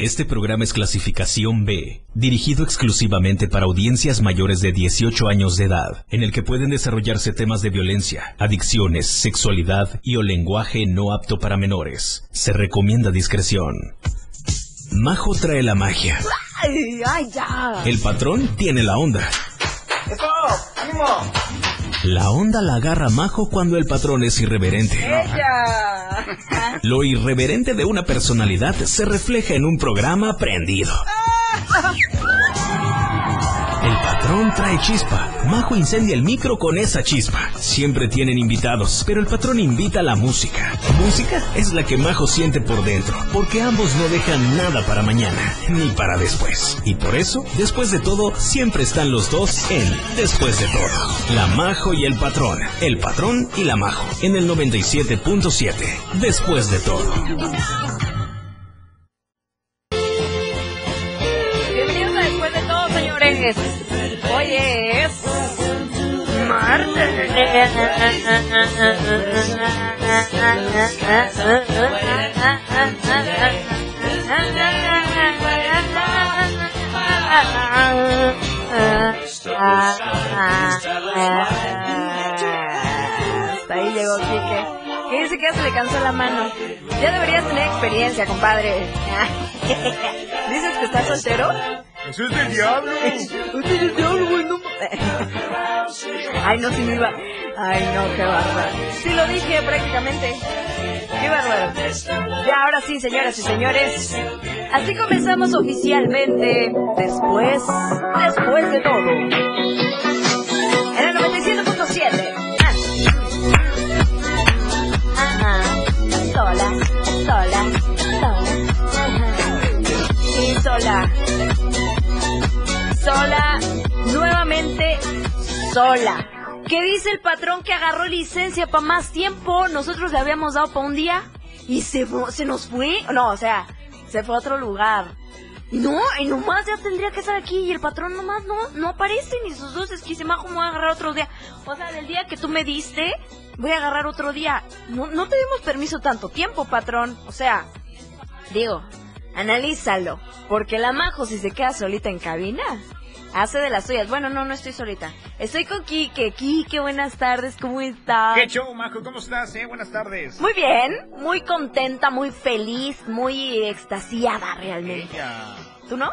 Este programa es clasificación B, dirigido exclusivamente para audiencias mayores de 18 años de edad, en el que pueden desarrollarse temas de violencia, adicciones, sexualidad y o lenguaje no apto para menores. Se recomienda discreción. Majo trae la magia. Ay, ay, ya. El patrón tiene la onda. La onda la agarra Majo cuando el patrón es irreverente. Lo irreverente de una personalidad se refleja en un programa prendido. El patrón trae chispa. Majo incendia el micro con esa chispa. Siempre tienen invitados, pero el patrón invita a la música. Música es la que Majo siente por dentro, porque ambos no dejan nada para mañana, ni para después. Y por eso, después de todo, siempre están los dos en Después de todo. La Majo y el patrón. El patrón y la Majo. En el 97.7. Después de todo. Bienvenidos a Después de todo, señores. Hoy es ahí llegó Quique. Que dice que se le cansó la mano. Ya deberías tener experiencia, compadre. ¿Dices que estás soltero? Eso es del diablo. Usted es el diablo, güey, no Ay, no, sí me iba. Ay, no, qué bárbaro. Sí lo dije prácticamente. Qué bárbaro. Ya, ahora sí, señoras y señores. Así comenzamos oficialmente. Después, después de todo. Sola. ¿Qué dice el patrón que agarró licencia para más tiempo? Nosotros le habíamos dado para un día y se, se nos fue. No, o sea, se fue a otro lugar. No, y nomás ya tendría que estar aquí y el patrón nomás no, no aparece ni sus dos esquisemajo me voy a agarrar otro día. O sea, del día que tú me diste, voy a agarrar otro día. No, no te dimos permiso tanto tiempo, patrón. O sea, Digo, analízalo. Porque la Majo, si se queda solita en cabina, hace de las suyas. Bueno, no, no estoy solita. Estoy con Quique. Quique, buenas tardes, ¿cómo estás? ¿Qué show, Majo? ¿Cómo estás? Eh? Buenas tardes. Muy bien, muy contenta, muy feliz, muy extasiada realmente. Ella. ¿Tú no?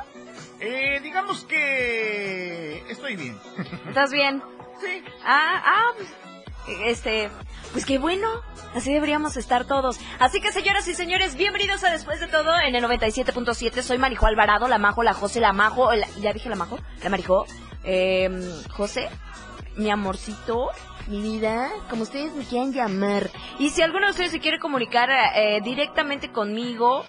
Eh, digamos que estoy bien. ¿Estás bien? Sí. Ah, ah, pues, este, pues qué bueno. Así deberíamos estar todos. Así que, señoras y señores, bienvenidos a Después de Todo en el 97.7. Soy Marijo Alvarado, la Majo, la José, la Majo. la- ¿Ya dije la Majo? La Marijo. Eh, José, mi amorcito, mi vida, como ustedes me quieran llamar. Y si alguno de ustedes se quiere comunicar eh, directamente conmigo,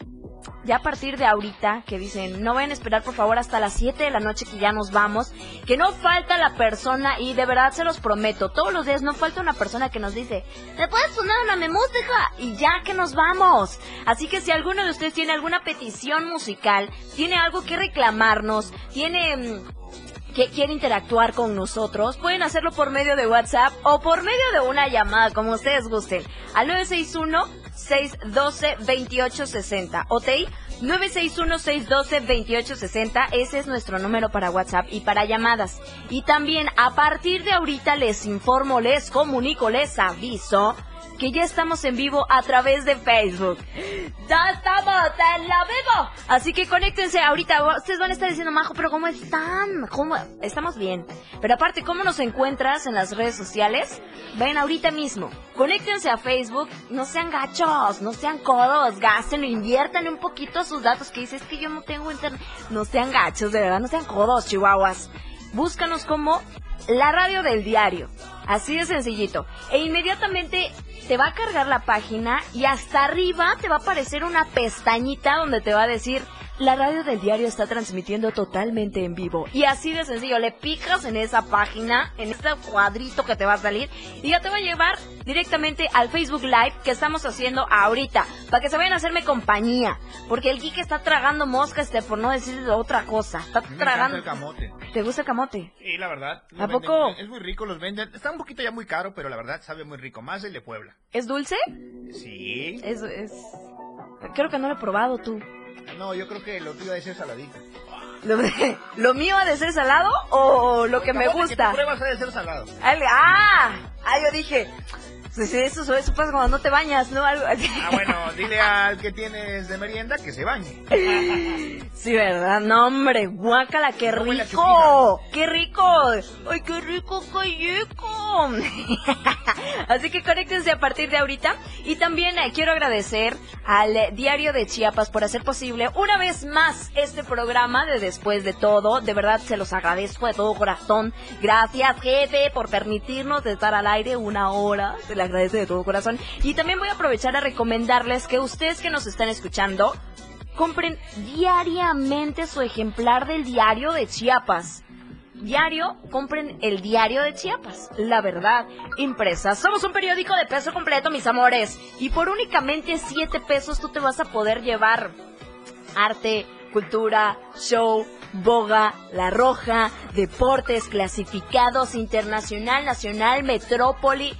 ya a partir de ahorita, que dicen, no vayan a esperar por favor hasta las 7 de la noche que ya nos vamos, que no falta la persona, y de verdad se los prometo, todos los días no falta una persona que nos dice, ¿me puedes poner una me música? Y ya que nos vamos. Así que si alguno de ustedes tiene alguna petición musical, tiene algo que reclamarnos, tiene... mm, que quiere interactuar con nosotros, pueden hacerlo por medio de WhatsApp o por medio de una llamada, como ustedes gusten, al 961-612-2860. ¿Ok? 961-612-2860, ese es nuestro número para WhatsApp y para llamadas. Y también a partir de ahorita les informo, les comunico, les aviso que ya estamos en vivo a través de Facebook. Ya estamos en la vivo. Así que conéctense ahorita. Ustedes van a estar diciendo, Majo, pero ¿cómo están? ¿Cómo? Estamos bien. Pero aparte, ¿cómo nos encuentras en las redes sociales? Ven ahorita mismo. Conéctense a Facebook. No sean gachos, no sean codos. Gasten, inviertan un poquito sus datos. Que dices que yo no tengo internet. No sean gachos, de verdad, no sean codos, chihuahuas. Búscanos como la radio del diario. Así de sencillito. E inmediatamente te va a cargar la página y hasta arriba te va a aparecer una pestañita donde te va a decir la radio del diario está transmitiendo totalmente en vivo. Y así de sencillo, le picas en esa página, en este cuadrito que te va a salir, y ya te va a llevar directamente al Facebook Live que estamos haciendo ahorita, para que se vayan a hacerme compañía. Porque el geek está tragando mosca, este, por no decir otra cosa. Está Me tragando. el camote. ¿Te gusta el camote? Sí, la verdad. ¿A venden- poco? Es muy rico, los venden. Está un poquito ya muy caro, pero la verdad sabe muy rico. Más el de Puebla. ¿Es dulce? Sí. Es, es... Creo que no lo he probado tú. No, yo creo que lo tuyo ser saladito. ¿Lo, mío ha de ser salado o lo que me gusta? Que tú pruebas debe ser salado. Al- Ah, ah, yo dije, pues eso, eso pasa cuando no te bañas, ¿no? Algo así. Ah, bueno, dile al que tienes de merienda que se bañe. Sí, ¿verdad? No, hombre, guácala, qué No rico. ¡Qué rico! ¡Ay, qué rico, qué rico! Así que conéctense a partir de ahorita. Y también eh, quiero agradecer al Diario de Chiapas por hacer posible una vez más este programa de Después de Todo. De verdad, se los agradezco de todo corazón. Gracias, jefe, por permitirnos estar al aire una hora. Se le agradece de todo corazón. Y también voy a aprovechar a recomendarles que ustedes que nos están escuchando, compren diariamente su ejemplar del diario de Chiapas. Diario, compren el diario de Chiapas, la verdad, impresa. Somos un periódico de peso completo, mis amores. Y por únicamente 7 pesos tú te vas a poder llevar arte, cultura, show, boga, la roja, deportes, clasificados, internacional, nacional, metrópoli.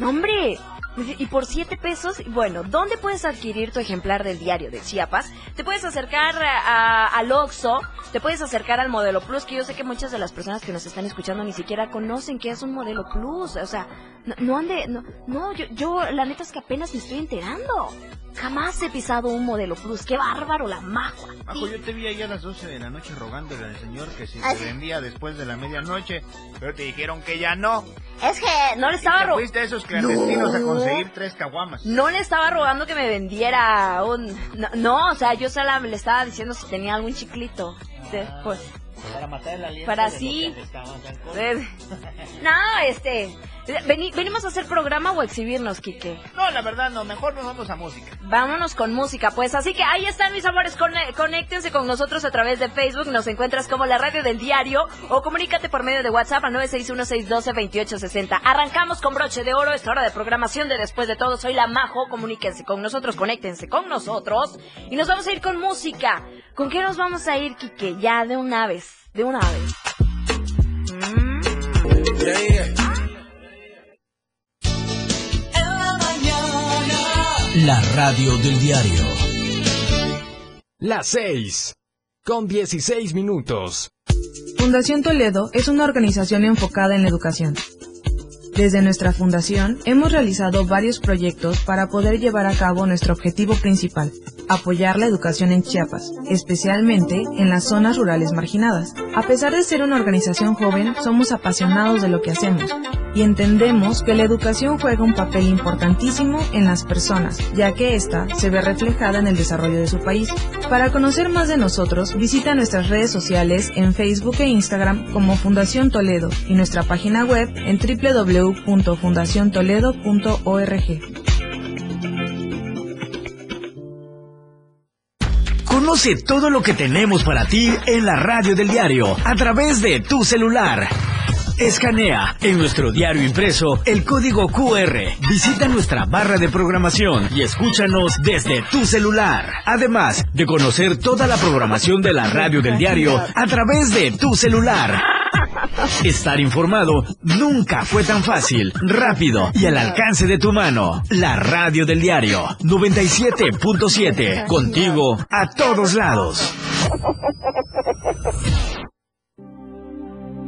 Hombre. Y por 7 pesos, bueno, ¿dónde puedes adquirir tu ejemplar del diario de Chiapas? Te puedes acercar a- a- al Oxxo, te puedes acercar al Modelo Plus, que yo sé que muchas de las personas que nos están escuchando ni siquiera conocen que es un Modelo Plus. O sea, no, no ande, no, no yo, yo la neta es que apenas me estoy enterando. Jamás he pisado un Modelo Plus. ¡Qué bárbaro la magua! Majo, yo te vi ahí a las 12 de la noche rogándole al señor que si te vendía después de la medianoche, pero te dijeron que ya no. Es que no le estaba Te ro- fuiste a esos clandestinos No. a conseguir tres caguamas. No le estaba rogando que me vendiera un... No, no, o sea, yo solo le estaba diciendo si tenía algún chiclito. Para matar el aliento Para sí. no, este... veni- ¿Venimos a hacer programa o a exhibirnos, Quique? No, la verdad no, mejor nos vamos a música. Vámonos con música, pues. Así que ahí están, mis amores. Conéctense con nosotros a través de Facebook. Nos encuentras como la radio del diario. O comunícate por medio de WhatsApp al 961-612-2860. Arrancamos con broche de oro. Esta hora de programación de Después de Todo. Soy la Majo. Comuníquense con nosotros, conéctense con nosotros. Y nos vamos a ir con música. ¿Con qué nos vamos a ir, Quique? Ya, de una vez. De una vez. Mm. La radio del diario. Las 6. Con 16 minutos. Fundación Toledo es una organización enfocada en la educación. Desde nuestra fundación hemos realizado varios proyectos para poder llevar a cabo nuestro objetivo principal, apoyar la educación en Chiapas, especialmente en las zonas rurales marginadas. A pesar de ser una organización joven, somos apasionados de lo que hacemos y entendemos que la educación juega un papel importantísimo en las personas, ya que ésta se ve reflejada en el desarrollo de su país. Para conocer más de nosotros, visita nuestras redes sociales en Facebook e Instagram como Fundación Toledo y nuestra página web en www.fundaciontoledo.org. Conoce todo lo que tenemos para ti en la radio del diario a través de tu celular. Escanea en nuestro diario impreso el código QR. Visita nuestra barra de programación y escúchanos desde tu celular. Además de conocer toda la programación de la radio del diario a través de tu celular. Estar informado nunca fue tan fácil, rápido y al alcance de tu mano. La radio del diario 97.7. Contigo a todos lados.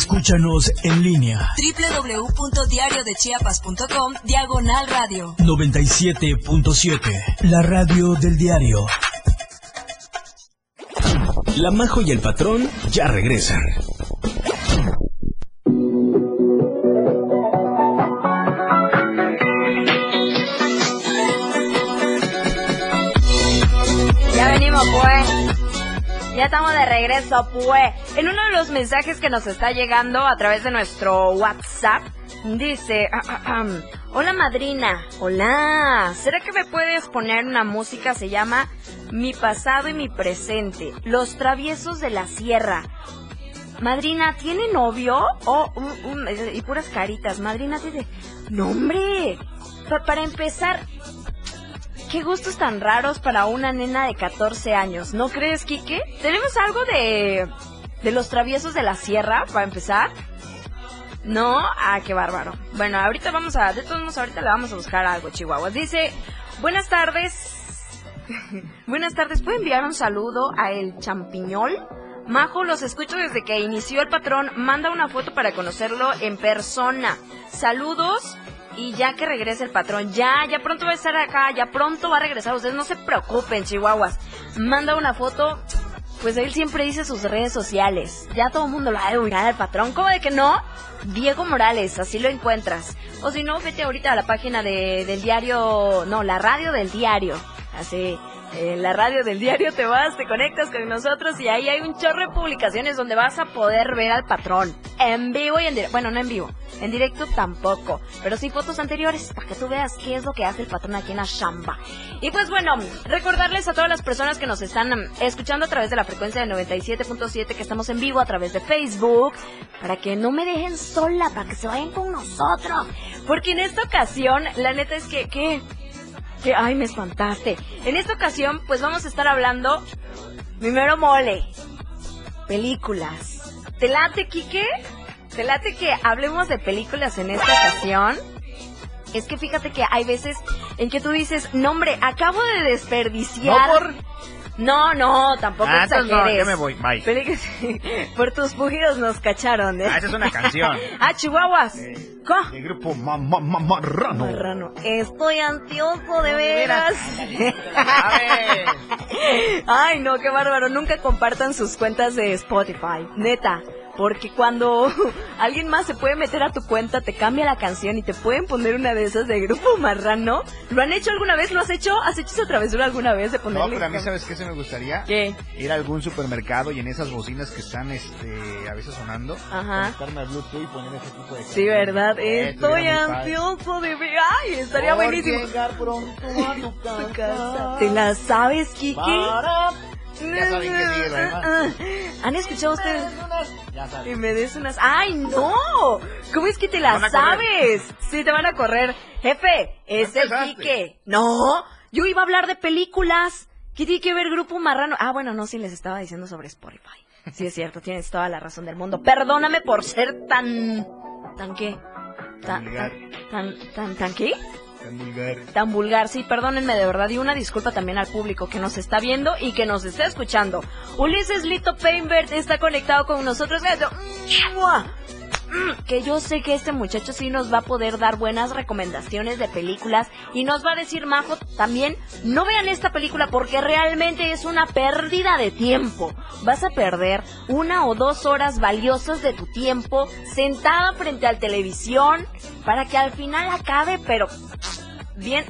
Escúchanos en línea www.diariodechiapas.com diagonal radio 97.7, la radio del diario. La Majo y el patrón ya regresan. Ya estamos de regreso, pues. En uno de los mensajes que nos está llegando a través de nuestro WhatsApp, dice, hola madrina, hola, ¿será que me puedes poner una música? Se llama Mi pasado y mi presente, Los traviesos de la sierra. Madrina, ¿tiene novio? Oh, y puras caritas. Madrina dice, no hombre, para empezar, qué gustos tan raros para una nena de 14 años, ¿no crees, Kike? ¿Tenemos algo de, de los traviesos de la sierra, para empezar? ¿No? Ah, qué bárbaro. Bueno, ahorita vamos a, de todos modos, ahorita le vamos a buscar algo, Chihuahuas. Dice, buenas tardes. buenas tardes, ¿puede enviar un saludo a el champiñol? Majo, los escucho desde que inició el patrón. Manda una foto para conocerlo en persona. Saludos y ya que regrese el patrón, ya, ya pronto va a estar acá, ya pronto va a regresar. Ustedes no se preocupen, chihuahuas. Manda una foto. Pues él siempre dice sus redes sociales. Ya todo el mundo lo ha de mirar al patrón. ¿Cómo de que no? Diego Morales, así lo encuentras. O si no, vete ahorita a la página de, del diario, no, la radio del diario. Así, en la radio del diario te vas, te conectas con nosotros y ahí hay un chorro de publicaciones donde vas a poder ver al patrón en vivo y en directo. Bueno, no en vivo, en directo tampoco, pero sí fotos anteriores para que tú veas qué es lo que hace el patrón aquí en la chamba. Y pues bueno, recordarles a todas las personas que nos están mm, escuchando a través de la frecuencia de 97.7 que estamos en vivo a través de Facebook para que no me dejen sola, para que se vayan con nosotros. Porque en esta ocasión, la neta es que, ¿qué? Que, ay, me espantaste. En esta ocasión, pues vamos a estar hablando primero mole, películas. ¿Te late, Quique? ¿Te que hablemos de películas en esta ocasión? Es que fíjate que hay veces en que tú dices, no hombre, acabo de desperdiciar. No por no, no, tampoco ah, exageres. No, ya me voy, bye. Por tus pujidos nos cacharon, ¿eh? Ah, esa es una canción. ah, chihuahuas. Eh, el grupo ma, ma, ma, Marrano. Marrano. Estoy ansioso, de veras. Ay, no, qué bárbaro. Nunca compartan sus cuentas de Spotify. Neta. Porque cuando alguien más se puede meter a tu cuenta, te cambia la canción y te pueden poner una de esas de grupo marrano. ¿Lo han hecho alguna vez? ¿Lo has hecho? ¿Has hecho esa travesura alguna vez de ponerle? No, pero a mí, ¿sabes qué se me gustaría? ¿Qué? Ir a algún supermercado y en esas bocinas que están este, a veces sonando, Ajá. conectarme a Bluetooth y poner ese tipo de Sí, ¿verdad? Estoy ansioso de ver. ¡Ay! Estaría Por buenísimo. llegar pronto a tu casa. ¿Te la sabes, Kiki? Para ya saben que sigue además. ¿Han escuchado ustedes? Ya saben. Y me des unas. ¡Ay, no! ¿Cómo es que te las sabes? Sí, te van a correr. Jefe, es el Quique. No, yo iba a hablar de películas. ¿Qué tiene que ver Grupo Marrano? Ah, bueno, no, sí les estaba diciendo sobre Spotify. Sí, es cierto, tienes toda la razón del mundo. Perdóname por ser tan. ¿Tan qué? Tan, tan, tan, tan, tan qué? Tan vulgar. Tan vulgar, sí, perdónenme de verdad. Y una disculpa también al público que nos está viendo y que nos está escuchando. Ulises Lito Painbert está conectado con nosotros. Que yo sé que este muchacho sí nos va a poder dar buenas recomendaciones de películas y nos va a decir, Majo, también no vean esta película porque realmente es una pérdida de tiempo. Vas a perder una o dos horas valiosas de tu tiempo sentada frente al televisión para que al final acabe, pero bien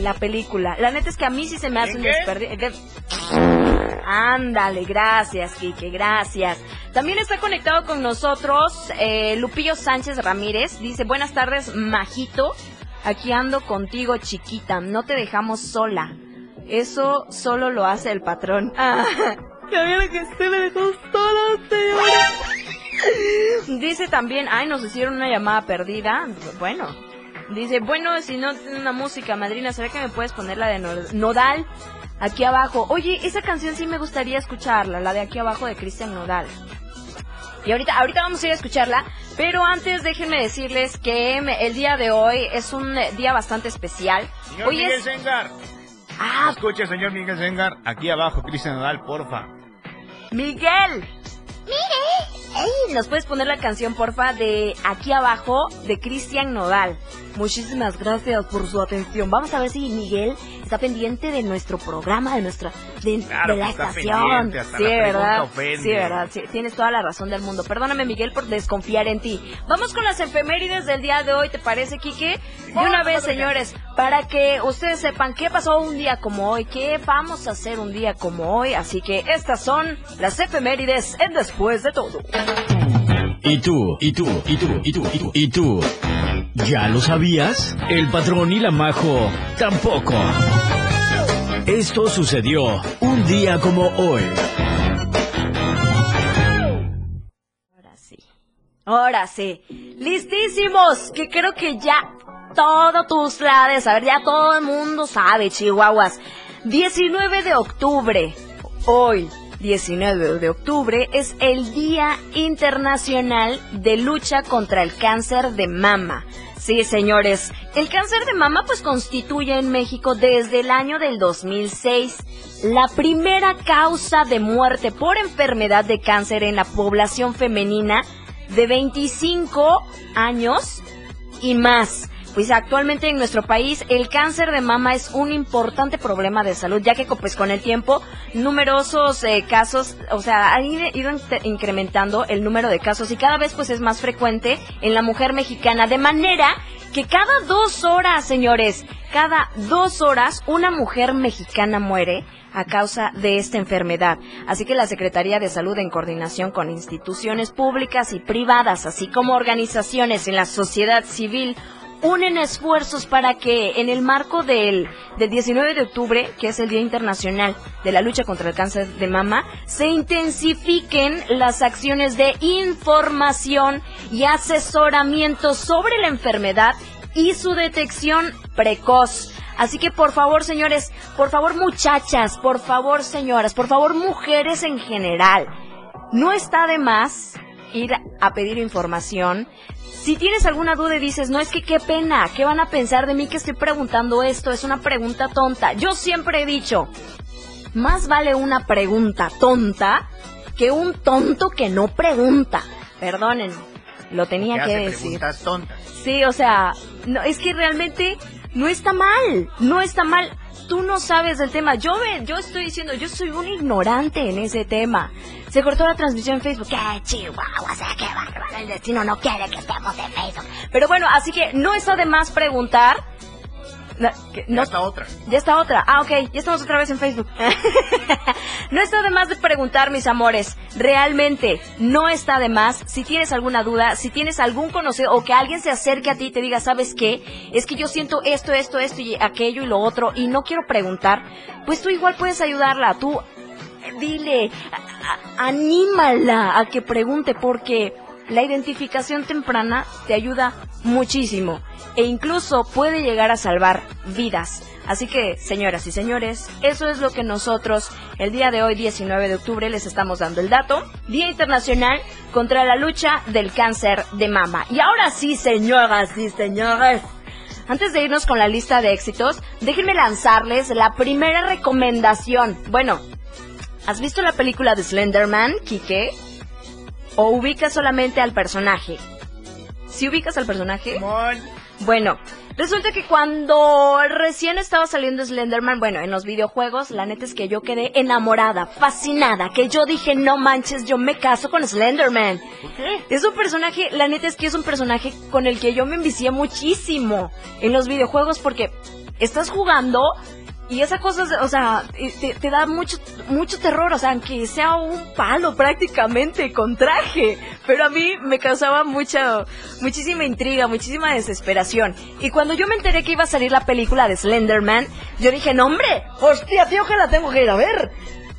la película. La neta es que a mí sí se me hace un desperdicio. Ándale, gracias, Kike, gracias. También está conectado con nosotros eh, Lupillo Sánchez Ramírez. Dice, buenas tardes, Majito. Aquí ando contigo, chiquita. No te dejamos sola. Eso solo lo hace el patrón. Ah, ya vieron que usted me dejó sola, señora. Dice también, ay, nos hicieron una llamada perdida. Bueno, Dice, bueno, si no tiene una música, madrina, ¿será que me puedes poner la de Nodal? Aquí abajo. Oye, esa canción sí me gustaría escucharla, la de aquí abajo de Cristian Nodal. Y ahorita, ahorita vamos a ir a escucharla, pero antes déjenme decirles que el día de hoy es un día bastante especial. Señor hoy Miguel es... Sengar. Ah, Escuche, señor Miguel Sengar, aquí abajo, Cristian Nodal, porfa. Miguel. Miguel. Ey, ¿nos puedes poner la canción, porfa, de aquí abajo de Cristian Nodal? Muchísimas gracias por su atención. Vamos a ver si Miguel está pendiente de nuestro programa, de nuestra, de, Claro de la está estación. hasta sí, la verdad. ofende. Sí, verdad. Sí, tienes toda la razón del mundo. Perdóname, Miguel, por desconfiar en ti. Vamos con las efemérides del día de hoy, ¿te parece, Quique? De una vez, señores, para que ustedes sepan qué pasó un día como hoy, qué vamos a hacer un día como hoy. Así que estas son las efemérides en Después de Todo. ¿Y tú? ¿Y tú? ¿Y tú? ¿Y tú? ¿Y tú? ¿Y tú? ¿Ya lo sabías? El patrón y la majo tampoco. Esto sucedió un día como hoy. Ahora sí. Ahora sí. Listísimos. Que creo que ya todo tus lados, a ver, ya todo el mundo sabe, Chihuahuas. 19 de octubre. Hoy, 19 de octubre, es el Día Internacional de Lucha contra el Cáncer de Mama. Sí, señores, el cáncer de mama pues constituye en México desde el año del 2006 la primera causa de muerte por enfermedad de cáncer en la población femenina de 25 años y más. Pues actualmente en nuestro país el cáncer de mama es un importante problema de salud, ya que pues con el tiempo numerosos eh, casos, o sea, han ido incrementando el número de casos y cada vez pues es más frecuente en la mujer mexicana, de manera que cada dos horas, señores, cada dos horas una mujer mexicana muere a causa de esta enfermedad. Así que la Secretaría de Salud, en coordinación con instituciones públicas y privadas, así como organizaciones en la sociedad civil, unen esfuerzos para que en el marco del, del 19 de octubre, que es el Día Internacional de la Lucha contra el Cáncer de Mama, se intensifiquen las acciones de información y asesoramiento sobre la enfermedad y su detección precoz. Así que por favor, señores, por favor, muchachas, por favor, señoras, por favor, mujeres en general, no está de más ir a pedir información. Si tienes alguna duda y dices, no es que qué pena, ¿qué van a pensar de mí que estoy preguntando esto? Es una pregunta tonta. Yo siempre he dicho, más vale una pregunta tonta que un tonto que no pregunta. Perdonen, lo tenía Que decir. preguntas tontas. Sí, o sea, no, es que realmente no está mal, no está mal. Tú no sabes del tema. Yo ve, yo estoy diciendo, yo soy un ignorante en ese tema. Se cortó la transmisión en Facebook. ¡Qué chihuahua! Sea, qué bárbaro. El destino no quiere que estemos en Facebook. Pero bueno, así que no está de más preguntar. No, que- no- Ya está otra. ya está otra. Ah, ok. Ya estamos otra vez en Facebook. no está de más de preguntar, mis amores. Realmente no está de más. Si tienes alguna duda, si tienes algún conocido o que alguien se acerque a ti y te diga, ¿sabes qué? Es que yo siento esto, esto, esto y aquello y lo otro y no quiero preguntar, pues tú igual puedes ayudarla. Tú eh, dile, a- a- anímala a que pregunte porque la identificación temprana te ayuda muchísimo e incluso puede llegar a salvar vidas. Así que, señoras y señores, eso es lo que nosotros el día de hoy, 19 de octubre, les estamos dando el dato. Día Internacional contra la lucha del cáncer de mama. Y ahora sí, señoras y señores. Antes de irnos con la lista de éxitos, déjenme lanzarles la primera recomendación. Bueno, ¿has visto la película de Slenderman, Kike? ¿O ubicas solamente al personaje? Si ubicas al personaje, bueno, resulta que cuando recién estaba saliendo Slenderman, bueno, en los videojuegos, la neta es que yo quedé enamorada, fascinada, que yo dije, no manches, yo me caso con Slenderman. ¿Por qué? Es un personaje, la neta es que es un personaje con el que yo me envicié muchísimo en los videojuegos porque estás jugando y esa cosa, o sea, te, da mucho, mucho terror, o sea, aunque sea un palo prácticamente con traje, pero a mí me causaba mucha, muchísima intriga, muchísima desesperación. Y cuando yo me enteré que iba a salir la película de Slenderman, yo dije, no hombre, hostia, tío, que la tengo que ir a ver.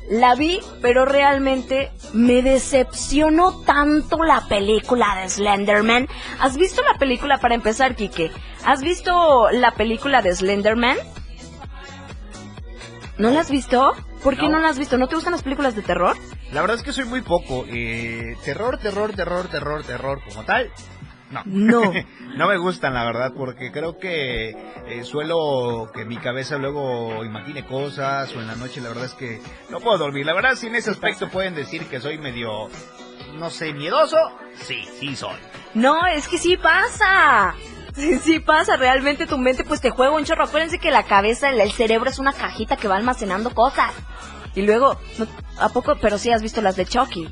La vi, pero realmente me decepcionó tanto la película de Slenderman. ¿Has visto la película para empezar, Kike? ¿Has visto la película de Slenderman? ¿No la has visto? ¿Por qué No. no, la has visto? ¿No te gustan las películas de terror? La verdad es que soy muy poco. eh, terror, terror, terror, terror, terror como tal. No. No. no me gustan, la verdad, porque creo que eh, suelo que mi cabeza luego imagine cosas o en la noche la verdad es que no puedo dormir. La verdad, si en ese aspecto pueden decir que soy medio, no sé, miedoso, sí, sí soy. No, es que sí pasa. Sí, sí pasa, realmente tu mente pues te juega un chorro. Acuérdense que la cabeza, el cerebro es una cajita que va almacenando cosas. Y luego, ¿a poco? Pero sí has visto las de Chucky.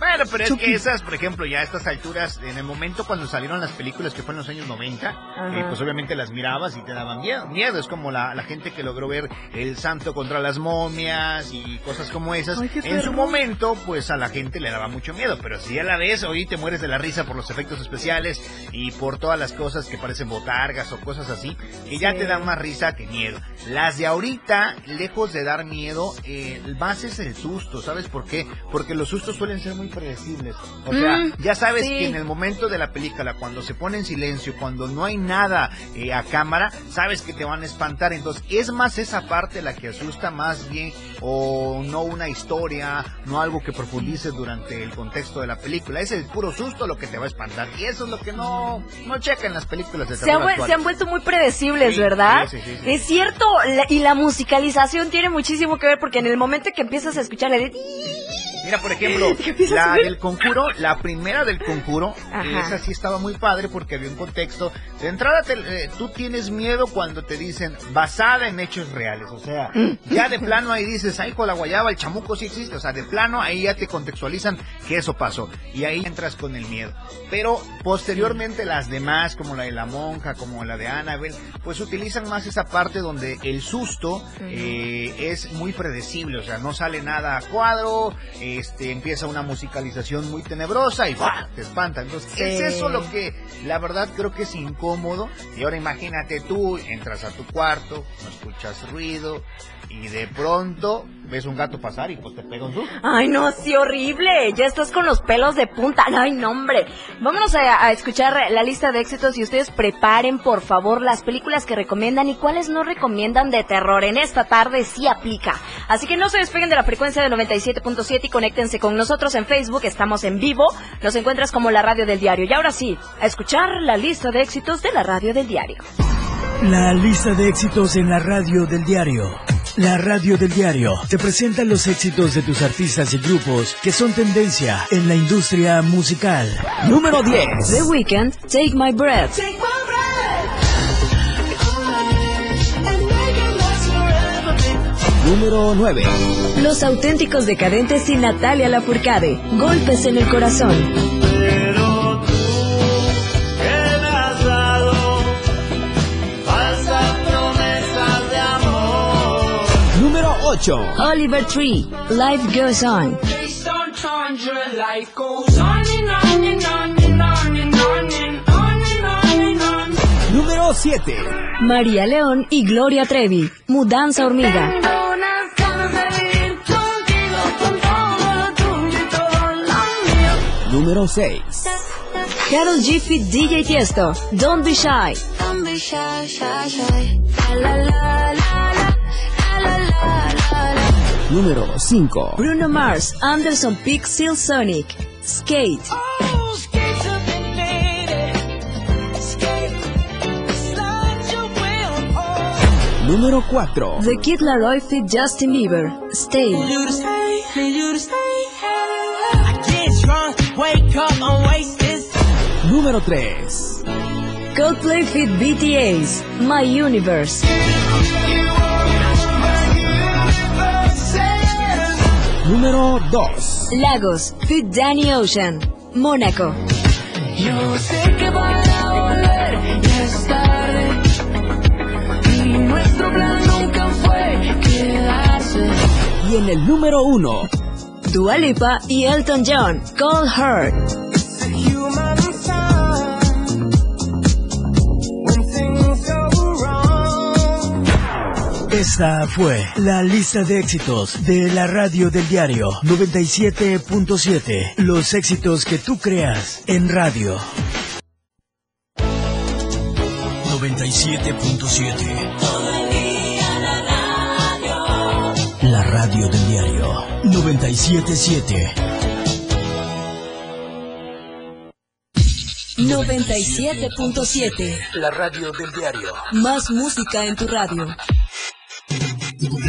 Bueno, pero es que esas, por ejemplo, ya a estas alturas, en el momento cuando salieron las películas que fueron en los años 90, eh, pues obviamente las mirabas y te daban miedo. Miedo es como la, la gente que logró ver El Santo contra las momias y cosas como esas. en su momento, pues a la gente le daba mucho miedo, pero si ya la ves, hoy te mueres de la risa por los efectos especiales y por todas las cosas que parecen botargas o cosas así, que ya te dan más risa que miedo. Las de ahorita, lejos de dar miedo, eh, más es el susto, ¿sabes por qué? Porque los sustos suelen ser muy predecibles. O sea, mm, ya sabes que en el momento de la película, cuando se pone en silencio, cuando no hay nada eh, a cámara, sabes que te van a espantar. Entonces, es más esa parte la que asusta más bien, o no una historia, no algo que profundice durante el contexto de la película. Es el puro susto lo que te va a espantar. Y eso es lo que no, no checa en las películas de terror. Se, se han vuelto muy predecibles, ¿verdad? es cierto, y la musicalización tiene muchísimo que ver porque en el momento que empiezas a escuchar de Mira, por ejemplo, la del conjuro, la primera del conjuro, esa sí estaba muy padre porque había un contexto. De entrada, eh, tú tienes miedo cuando te dicen basada en hechos reales. O sea, mm. ya de plano ahí dices, ay, con la guayaba, el chamuco sí existe. O sea, de plano ahí ya te contextualizan que eso pasó. Y ahí entras con el miedo. Pero posteriormente las demás, como la de la monja, como la de Annabelle, pues utilizan más esa parte donde el susto eh, es muy predecible. O sea, no sale nada a cuadro. Eh, este, empieza una musicalización muy tenebrosa y te espanta. Entonces, es eso lo que la verdad creo que es incómodo. Y ahora imagínate tú, entras a tu cuarto, no escuchas ruido, y de pronto ves un gato pasar y pues te pega un susto. Ay, no, sí, horrible. Ya estás con los pelos de punta. Ay, no, hombre. Vámonos a, escuchar la lista de éxitos y ustedes preparen, por favor, las películas que recomiendan y cuáles no recomiendan de terror. En esta tarde sí aplica. Así que no se despeguen de la frecuencia de 97.7 y conéctense con nosotros en Facebook. Estamos en vivo. Nos encuentras como la radio del diario. Y ahora sí, a escuchar la lista de éxitos de la radio del diario. La lista de éxitos en la radio del diario. La radio del diario te presenta los éxitos de tus artistas y grupos que son tendencia en la industria musical. Número 10. The Weeknd, Take My Breath. Número 9. Los auténticos decadentes y Natalia Lafourcade. Golpes en el corazón. Oliver Tree, Life Goes On. Número 7. María León y Gloria Trevi, Mudanza Hormiga. Número 6. Carol G. Fit DJ Tiesto, Don't Be Shy. Don't be shy, shy, shy. La, la, la, Número 5. Bruno Mars, Anderson Peak, Seal Sonic, Skate. Número 4. The Kid Laroi Fit Justin Bieber, Stay. Número 3. Coldplay Fit BTA's, My Universe. Número 2. Lagos, Fit Danny Ocean, Mónaco. Yo sé que para volver ya es tarde. Y nuestro plan nunca fue quedarse. Y en el número 1. Dua Lipa y Elton John, Call Her. Esta fue la lista de éxitos de la radio del diario 97.7. Los éxitos que tú creas en radio. 97.7. La radio del diario 977. 97.7. La radio del diario. Más música en tu radio.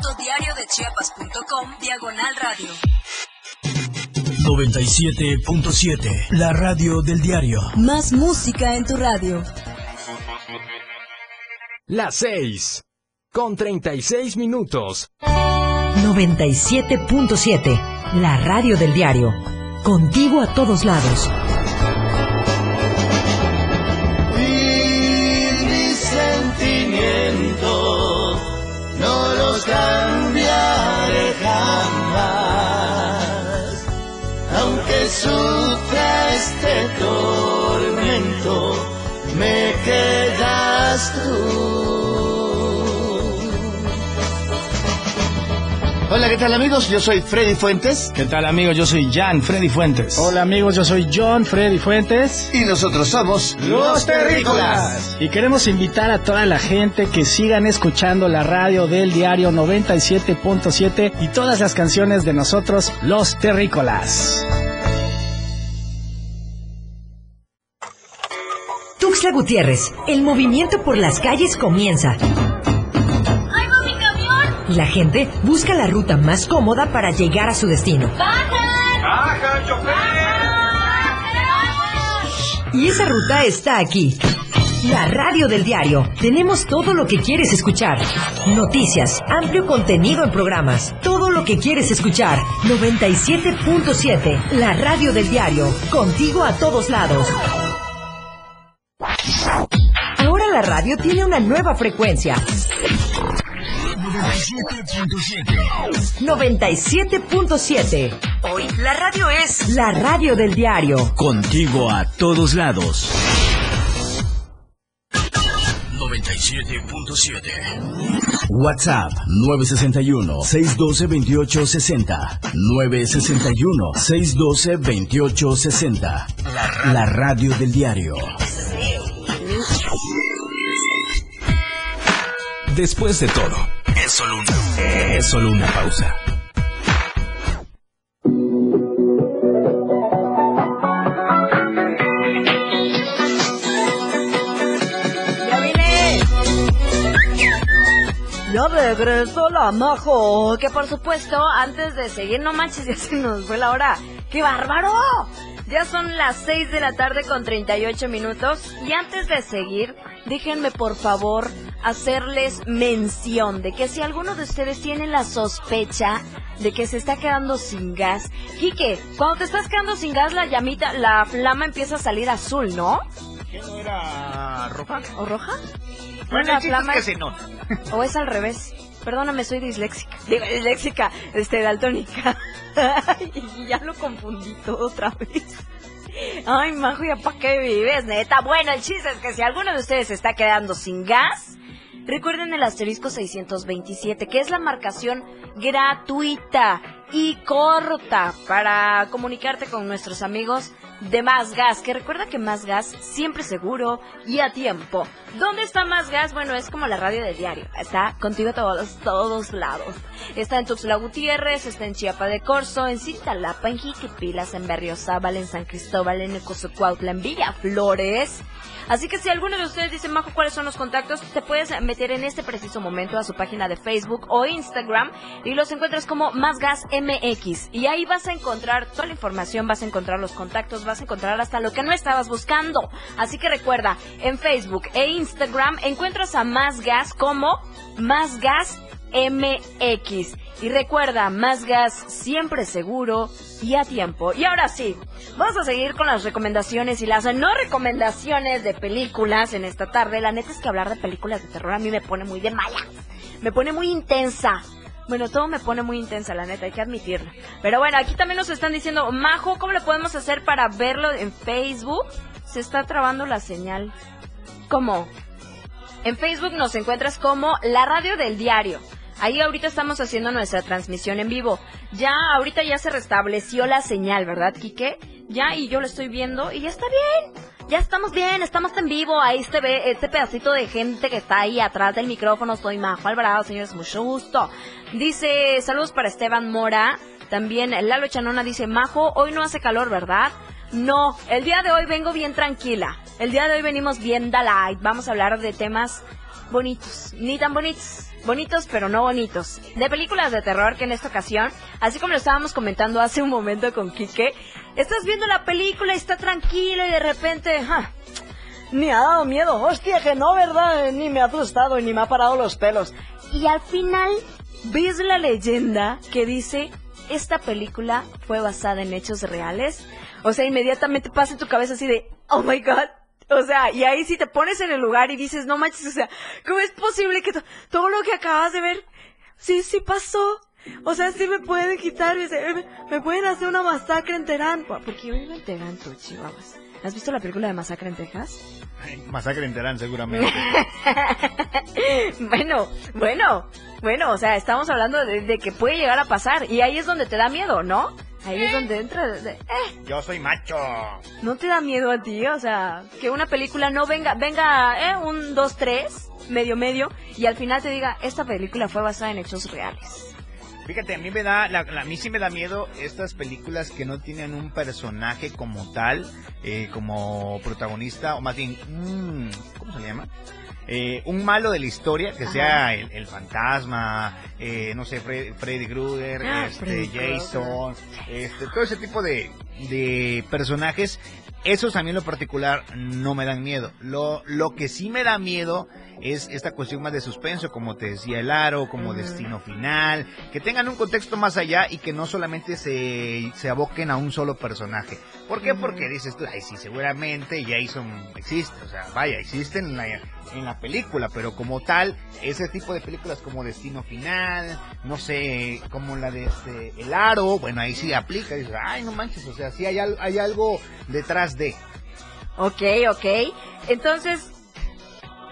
www.diariodechiapas.com Diagonal Radio. 97.7. La radio del diario. Más música en tu radio. Las 6. Con 36 minutos. 97.7 la radio del diario. Contigo a todos lados. Sufra este tormento, me quedas tú. Hola, ¿qué tal amigos? Yo soy Freddy Fuentes. ¿Qué tal amigos? Yo soy Jan Freddy Fuentes. Hola amigos, yo soy John Freddy Fuentes. Y nosotros somos Los Terrícolas. Y queremos invitar a toda la gente que sigan escuchando la radio del diario 97.7 y todas las canciones de nosotros, Los Terrícolas. Gutiérrez, el movimiento por las calles comienza y la gente busca la ruta más cómoda para llegar a su destino. ¡Baja! chofer! Y esa ruta está aquí. La radio del diario. Tenemos todo lo que quieres escuchar. Noticias, amplio contenido en programas. Todo lo que quieres escuchar. 97.7. La radio del diario. Contigo a todos lados. La radio tiene una nueva frecuencia. 97.7. 97.7. Hoy la radio es la radio del diario. Contigo a todos lados. 97.7. WhatsApp 961-612-2860. 961-612-2860. La radio del diario. Después de todo, es solo una, es solo una pausa. ¡Ya regresó la majo. Que por supuesto, antes de seguir, no manches, ya se nos fue la hora. ¡Qué bárbaro! Ya son las 6 de la tarde con 38 minutos. Y antes de seguir, déjenme por favor hacerles mención de que si alguno de ustedes tiene la sospecha de que se está quedando sin gas, Quique, cuando te estás quedando sin gas, la llamita, la flama empieza a salir azul, ¿no? ¿Qué no era roja? ¿O roja? Bueno, la el chiste es que se nota. O es al revés. Perdóname, soy disléxica. Digo, disléxica, este, daltónica. y ya lo confundí todo otra vez. Ay, Majo, ¿ya para qué vives, neta? Bueno, el chiste es que si alguno de ustedes se está quedando sin gas, recuerden el asterisco 627, que es la marcación gratuita y corta para comunicarte con nuestros amigos de Más Gas, que recuerda que Más Gas siempre seguro y a tiempo. ¿Dónde está Más Gas? Bueno, es como la radio del diario. Está contigo a todos, todos lados. Está en Tuxtla Gutiérrez, está en Chiapa de Corzo, en Cintalapa, en Jiquipilas, en Berriozábal, en San Cristóbal, en Ecosocuautla, en Villaflores. Así que si alguno de ustedes dice, Majo, ¿cuáles son los contactos? Te puedes meter en este preciso momento a su página de Facebook o Instagram y los encuentras como Más Gas MX. Y ahí vas a encontrar toda la información, vas a encontrar los contactos, vas a encontrar hasta lo que no estabas buscando. Así que recuerda, en Facebook e Instagram encuentras a Más Gas como Más Gas MX. Y recuerda, más gas siempre seguro y a tiempo. Y ahora sí, vamos a seguir con las recomendaciones y las no recomendaciones de películas en esta tarde. La neta es que hablar de películas de terror a mí me pone muy de mala. Me pone muy intensa. Bueno, todo me pone muy intensa, la neta, hay que admitirlo. Pero bueno, aquí también nos están diciendo, Majo, ¿cómo le podemos hacer para verlo en Facebook? Se está trabando la señal. ¿Cómo? En Facebook nos encuentras como la radio del diario. Ahí ahorita estamos haciendo nuestra transmisión en vivo. Ya, ahorita ya se restableció la señal, ¿verdad, Quique? Ya, y yo lo estoy viendo y ya está bien. Ya estamos bien, estamos en vivo. Ahí se ve este pedacito de gente que está ahí atrás del micrófono. Soy Majo Alvarado, señores, mucho gusto. Dice, saludos para Esteban Mora. También Lalo Chanona dice, Majo, hoy no hace calor, ¿verdad? No, el día de hoy vengo bien tranquila. El día de hoy venimos bien da light. Vamos a hablar de temas bonitos, ni tan bonitos, bonitos pero no bonitos. De películas de terror que en esta ocasión, así como lo estábamos comentando hace un momento con Quique, estás viendo la película y está tranquilo y de repente, ja, ni ha dado miedo. Hostia, que no, ¿verdad? Ni me ha asustado y ni me ha parado los pelos. Y al final ves la leyenda que dice, esta película fue basada en hechos reales. O sea, inmediatamente pasa en tu cabeza así de, oh my god, o sea, y ahí si te pones en el lugar y dices, no manches, o sea, ¿cómo es posible que todo lo que acabas de ver, sí, sí pasó? O sea, sí me pueden quitar, me, pueden hacer una masacre en Terán. Porque yo vivo en Terán, tú, chihuahuas. ¿Has visto la película de Masacre en Texas? masacre en Terán, seguramente. bueno, bueno, bueno, o sea, estamos hablando de, de, que puede llegar a pasar. Y ahí es donde te da miedo, ¿no? Ahí es donde entra. eh. Yo soy macho. ¿No te da miedo a ti? O sea, que una película no venga, venga, ¿eh? Un, dos, tres, medio, medio, y al final te diga, esta película fue basada en hechos reales. Fíjate, a mí me da, a mí sí me da miedo estas películas que no tienen un personaje como tal, eh, como protagonista, o más bien, mm, ¿cómo se llama? Eh, un malo de la historia, que sea el, fantasma, eh, no sé, Freddy Krueger, ah, este, Jason, este, todo ese tipo de, de personajes, esos a mí en lo particular no me dan miedo. Lo, lo que sí me da miedo es esta cuestión más de suspenso, como te decía el aro, como destino final, que tengan un contexto más allá y que no solamente se, se aboquen a un solo personaje. ¿Por qué? Porque dices tú, ay, sí, seguramente Jason existe, o sea, vaya, existe en la, en la película, pero como tal, ese tipo de películas como Destino Final, no sé, como la de este, El Aro, bueno, ahí sí aplica, dices, ay, no manches, o sea, sí hay, hay algo detrás de. Ok, ok. Entonces,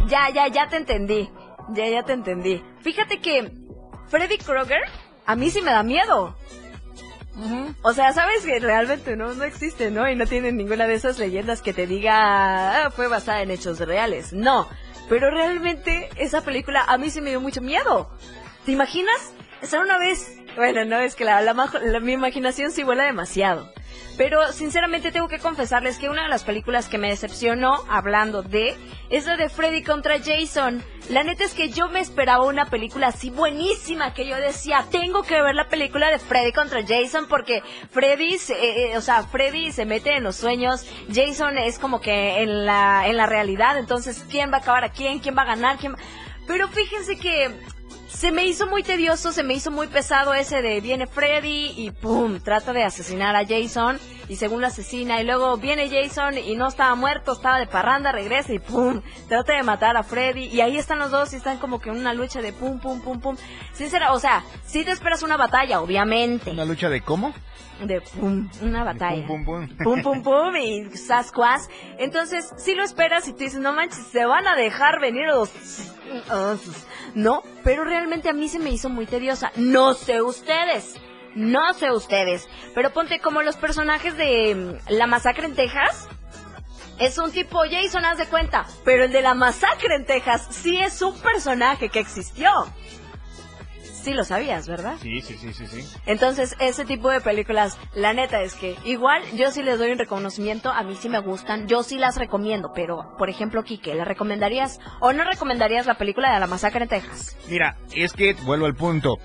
ya, ya, ya te entendí. Ya, ya te entendí. Fíjate que Freddy Krueger a mí sí me da miedo. O sea, sabes que realmente no, no existe, ¿no? Y no tiene ninguna de esas leyendas que te diga, ah, fue basada en hechos reales. No. Pero realmente esa película a mí sí me dio mucho miedo. ¿Te imaginas? Estar una vez... Bueno, no, es que la, la, mi imaginación sí vuela demasiado. Pero sinceramente tengo que confesarles que una de las películas que me decepcionó, hablando de, es la de Freddy contra Jason. La neta es que yo me esperaba una película así buenísima que yo decía, tengo que ver la película de Freddy contra Jason porque Freddy, se, eh, eh, o sea, Freddy se mete en los sueños, Jason es como que en la, en la realidad, entonces, ¿quién va a acabar a quién? ¿Quién va a ganar? ¿Quién Pero fíjense que se me hizo muy tedioso, se me hizo muy pesado ese de viene Freddy y pum, trata de asesinar a Jason y según lo asesina y luego viene Jason y no estaba muerto, estaba de parranda, regresa y pum, trata de matar a Freddy y ahí están los dos y están como que en una lucha de pum, pum, pum, pum. Sincera, o sea, si te esperas una batalla, obviamente. ¿Una lucha de cómo? de pum, una batalla. Pum, pum, pum. Pum, pum, pum y sascuas. Entonces, si lo esperas y te dices, no manches, se van a dejar venir los... No, pero realmente a mí se me hizo muy tediosa. No sé ustedes. No sé ustedes. Pero ponte como los personajes de mm, La Masacre en Texas. Es un tipo Jason, haz de cuenta. Pero el de la masacre en Texas sí es un personaje que existió. Sí lo sabías, ¿verdad? Sí, sí, sí, sí, sí. Entonces, ese tipo de películas, la neta es que igual yo sí les doy un reconocimiento, a mí sí me gustan, yo sí las recomiendo, pero, por ejemplo, Quique, ¿la recomendarías o no recomendarías la película de la masacre en Texas? Mira, es que vuelvo al punto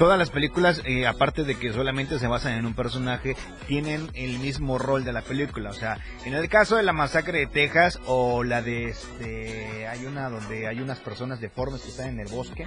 todas las películas, eh, aparte de que solamente se basan en un personaje, tienen el mismo rol de la película. O sea, en el caso de la masacre de Texas o la de este, hay una donde hay unas personas deformes que están en el bosque.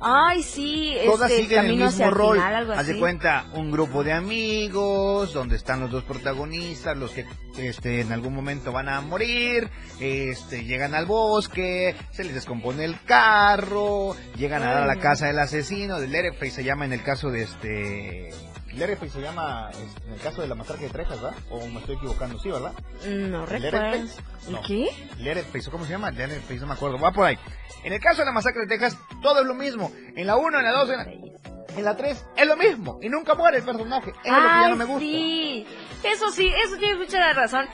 Ay, sí. Todas este, siguen el mismo rol. Haz de cuenta, un grupo de amigos, donde están los dos protagonistas, los que este, en algún momento van a morir, este, llegan al bosque, se les descompone el carro, llegan a, la casa del asesino, del Leatherface se llama en el caso de este Leatherface se llama, en el caso de la masacre de Texas, ¿verdad? O me estoy equivocando, sí, ¿verdad? No recuerdo. ¿Y qué? Leatherface, ¿cómo se llama? Leatherface, no me acuerdo, va por ahí. En el caso de la masacre de Texas, todo es lo mismo. En la 1, en la 2, en la... En la 3 es lo mismo y nunca muere el personaje. Es lo que ya no me gusta. Sí, eso sí, eso tiene mucha razón.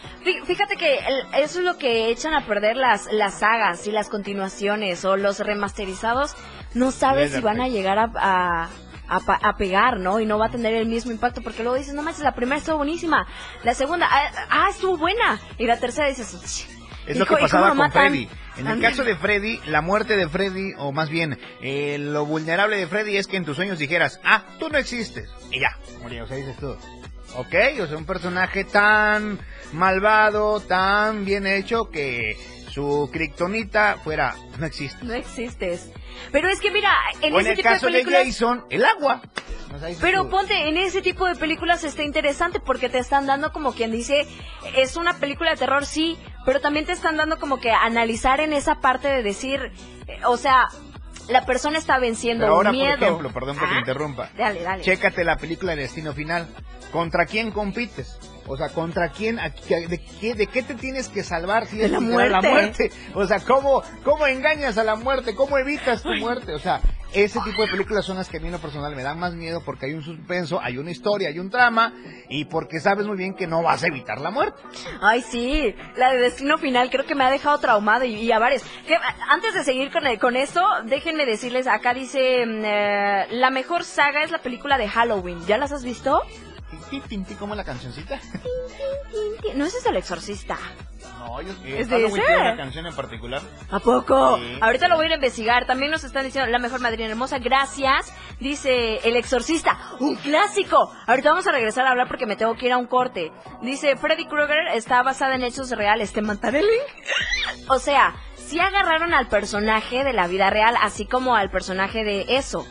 Fíjate que eso es lo que echan a perder las, las sagas y las continuaciones o los remasterizados. No sabes si van a llegar a, a, pegar, ¿no? Y no va a tener el mismo impacto porque luego dices, no manches, la primera estuvo buenísima, la segunda, ah, ah estuvo buena, y la tercera dices, es lo que pasaba con Freddy. En el caso de Freddy, la muerte de Freddy, o más bien, eh, lo vulnerable de Freddy es que en tus sueños dijeras, ah, tú no existes. Y ya, moría, o sea, dices tú. Ok, o sea, un personaje tan malvado, tan bien hecho que su kriptonita fuera, no existe. No existes. Pero es que mira, en, ese tipo caso de películas... Jason, el agua. Pero ponte, en ese tipo de películas está interesante porque te están dando como quien dice, es una película de terror, sí, pero también te están dando como que analizar en esa parte de decir, eh, o sea, la persona está venciendo pero ahora, miedo. por ejemplo, perdón que te ah, interrumpa. Dale, dale. Chécate la película de Destino Final. ¿Contra quién compites? O sea, ¿contra quién? De qué, de qué te tienes que salvar si es la muerte. la muerte? O sea, ¿cómo, ¿cómo engañas a la muerte? ¿Cómo evitas tu muerte? O sea, ese tipo de películas son las que a mí en lo personal me dan más miedo porque hay un suspenso, hay una historia, hay un trama y porque sabes muy bien que no vas a evitar la muerte. Ay, sí, la de Destino Final creo que me ha dejado traumado y, a varios. antes de seguir con, con esto, déjenme decirles, acá dice, mm, eh, la mejor saga es la película de Halloween. ¿Ya las has visto? ¿Cómo la cancioncita? No, ese es el exorcista. No, yo ¿Es de ese? una canción en particular. ¿A poco? Ahorita lo voy a investigar. También nos están diciendo La Mejor Madrina Hermosa. Gracias. Dice El Exorcista. ¡Un clásico! Ahorita vamos a regresar a hablar porque me tengo que ir a un corte. Dice Freddy Krueger está basada en hechos reales. ¿Te mataré, O sea, si agarraron al personaje de la vida real, así como al personaje de eso.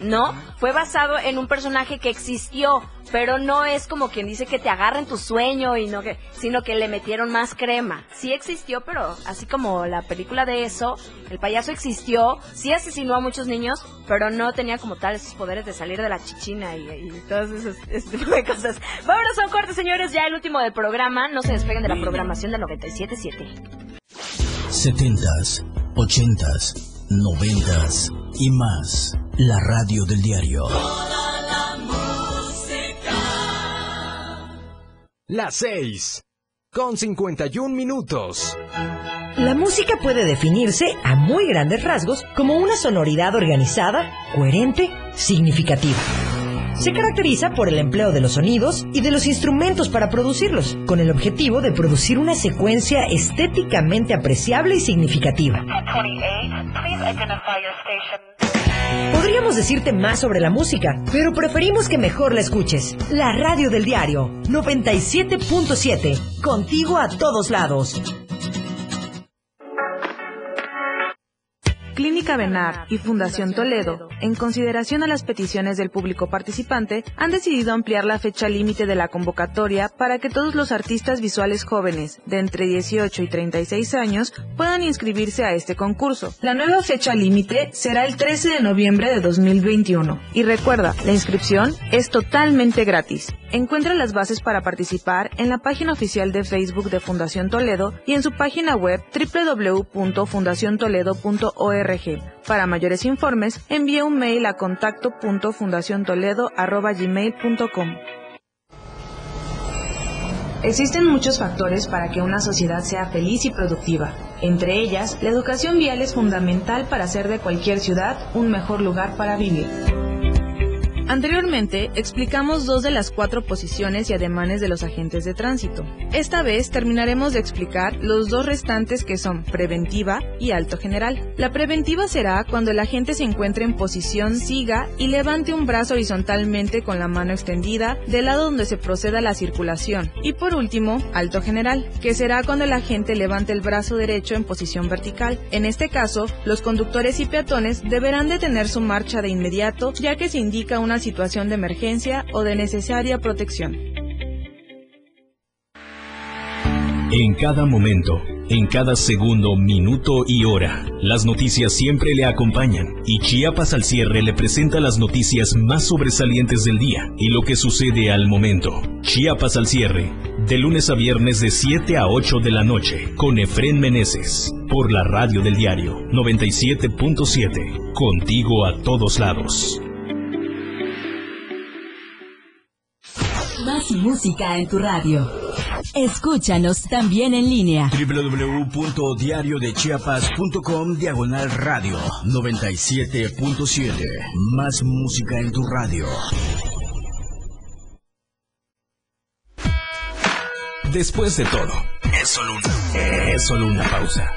¿No? Fue basado en un personaje que existió, pero no es como quien dice que te agarren tu sueño y no que, sino que le metieron más crema. Sí existió, pero así como la película de eso, el payaso existió, sí asesinó a muchos niños, pero no tenía como tal esos poderes de salir de la chichina y, y todas esas ese tipo de cosas. Vámonos a un corte, señores, ya el último del programa. No se despeguen de la programación del 97.7. 70s, 80s, 90s y más. La radio del diario. Las 6. Con 51 minutos. La música puede definirse a muy grandes rasgos como una sonoridad organizada, coherente, significativa. Se caracteriza por el empleo de los sonidos y de los instrumentos para producirlos, con el objetivo de producir una secuencia estéticamente apreciable y significativa. Podríamos decirte más sobre la música, pero preferimos que mejor la escuches. La radio del diario 97.7, contigo a todos lados. Clínica Benar y Fundación Toledo, en consideración a las peticiones del público participante, han decidido ampliar la fecha límite de la convocatoria para que todos los artistas visuales jóvenes de entre 18 y 36 años puedan inscribirse a este concurso. La nueva fecha límite será el 13 de noviembre de 2021. Y recuerda, la inscripción es totalmente gratis. Encuentra las bases para participar en la página oficial de Facebook de Fundación Toledo y en su página web www.fundaciontoledo.org para mayores informes, envíe un mail a contacto.fundaciontoledo.gmail.com. Existen muchos factores para que una sociedad sea feliz y productiva. Entre ellas, la educación vial es fundamental para hacer de cualquier ciudad un mejor lugar para vivir. Anteriormente explicamos dos de las cuatro posiciones y ademanes de los agentes de tránsito. Esta vez terminaremos de explicar los dos restantes que son preventiva y alto general. La preventiva será cuando el agente se encuentre en posición siga y levante un brazo horizontalmente con la mano extendida del lado donde se proceda la circulación. Y por último, alto general, que será cuando el agente levante el brazo derecho en posición vertical. En este caso, los conductores y peatones deberán detener su marcha de inmediato ya que se indica una situación de emergencia o de necesaria protección. En cada momento, en cada segundo, minuto y hora. Las noticias siempre le acompañan y Chiapas al cierre le presenta las noticias más sobresalientes del día y lo que sucede al momento. Chiapas al cierre, de lunes a viernes de 7 a 8 de la noche, con Efren Meneses, por la radio del diario 97.7, contigo a todos lados. Más música en tu radio. Escúchanos también en línea. www.diariodechiapas.com Diagonal Radio 97.7. Más música en tu radio. Después de todo, es solo una, es solo una pausa.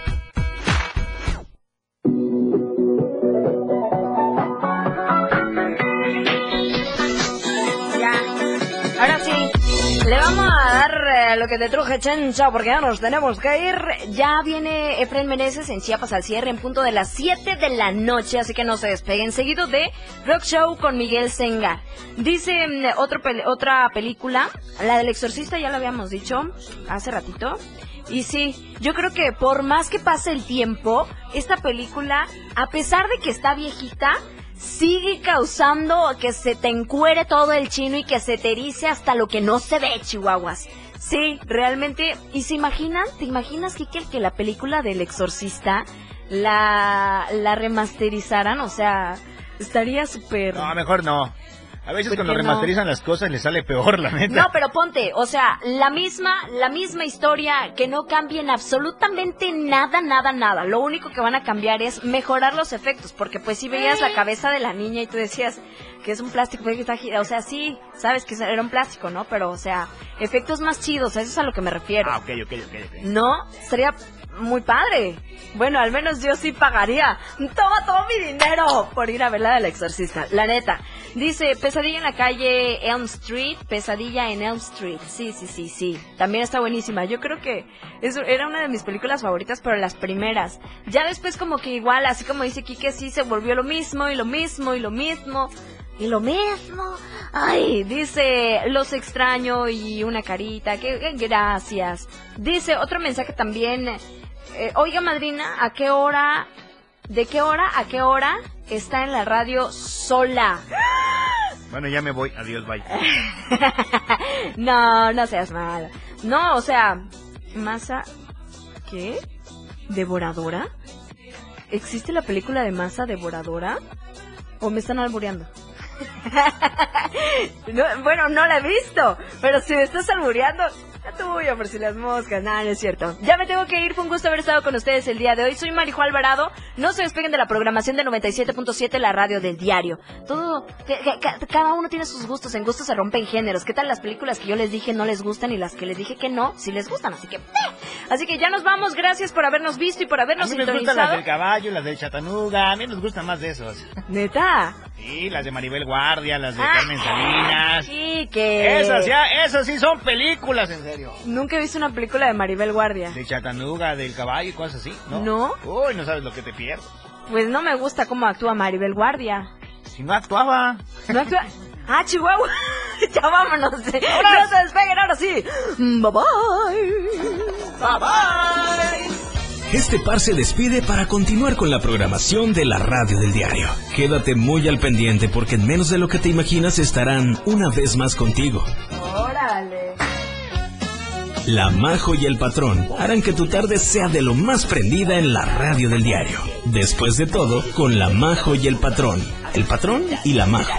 Lo que te truje chencha porque ya nos tenemos que ir. Ya viene Efren Meneses en Chiapas al cierre en punto de las 7 de la noche, así que no se despeguen. Seguido de Rock Show con Miguel Sengar. Dice mm, otro otra película, la del exorcista ya lo habíamos dicho hace ratito. Y sí, yo creo que por más que pase el tiempo, esta película, a pesar de que está viejita, sigue causando que se te encuere todo el chino y que se te hasta lo que no se ve, chihuahuas. Sí, realmente, ¿y se imaginan? ¿Te imaginas, Kike, que la película del exorcista la, la remasterizaran? O sea, estaría súper... No, mejor no. A veces ¿Por cuando qué no? remasterizan las cosas les sale peor, la neta. No, pero ponte, o sea, la misma, la misma historia, que no cambien absolutamente nada, nada, nada. Lo único que van a cambiar es mejorar los efectos, porque pues si veías la cabeza de la niña y tú decías que es un plástico, que está gira- o sea, sí, sabes que era un plástico, ¿no? Pero, o sea, efectos más chidos, eso es a lo que me refiero. Ah, ok, ok, ok. ok. No, sería muy padre. Bueno, al menos yo sí pagaría. Toma todo mi dinero por ir a ver la del exorcista. La neta. Dice, pesadilla en la calle Elm Street. Pesadilla en Elm Street. Sí, sí, sí, sí. También está buenísima. Yo creo que eso era una de mis películas favoritas, pero las primeras. Ya después como que igual, así como dice Kike, sí se volvió lo mismo y lo mismo y lo mismo. Y lo mismo. Ay, dice, los extraño y una carita. Que, que gracias. Dice, otro mensaje también. eh, Oiga, madrina, ¿a qué hora? ¿De qué hora a qué hora está en la radio sola? Bueno, ya me voy. Adiós, bye. no, no seas mala. No, o sea, masa. ¿Qué? ¿Devoradora? ¿Existe la película de masa devoradora? ¿O me están albureando? No, bueno, no la he visto, pero si me estás albureando, ya tuyo por si las moscas. Nada, no es cierto. Ya me tengo que ir, fue un gusto haber estado con ustedes el día de hoy. Soy Marijo Alvarado. No se despeguen de la programación de 97.7, la radio del diario. Todo, cada uno tiene sus gustos, en gustos se rompen géneros. ¿Qué tal las películas que yo les dije no les gustan y las que les dije que no, sí les gustan? Así que, ¡eh! así que ya nos vamos. Gracias por habernos visto y por A habernos mí me gustan las del caballo, las del Chatanuga. A mí nos gustan más de esos. Neta. Sí, las de Maribel Guardia, las de Ah, Carmen Salinas. Sí, que... Esas ya, esas sí son películas, en serio. Nunca he visto una película de Maribel Guardia. De Chatanuga, del caballo y cosas así, ¿no? ¿No? Uy, no sabes lo que te pierdes. Pues no me gusta cómo actúa Maribel Guardia. Si no actuaba. ¿No actúa? ¡Ah, Chihuahua! ya vámonos. No se despeguen, ahora sí. Bye bye. Bye bye. Este par se despide para continuar con la programación de la radio del diario. Quédate muy al pendiente porque en menos de lo que te imaginas estarán una vez más contigo. Órale. La Majo y el Patrón harán que tu tarde sea de lo más prendida en la radio del diario. Después de todo, con La Majo y el Patrón. El Patrón y La Majo.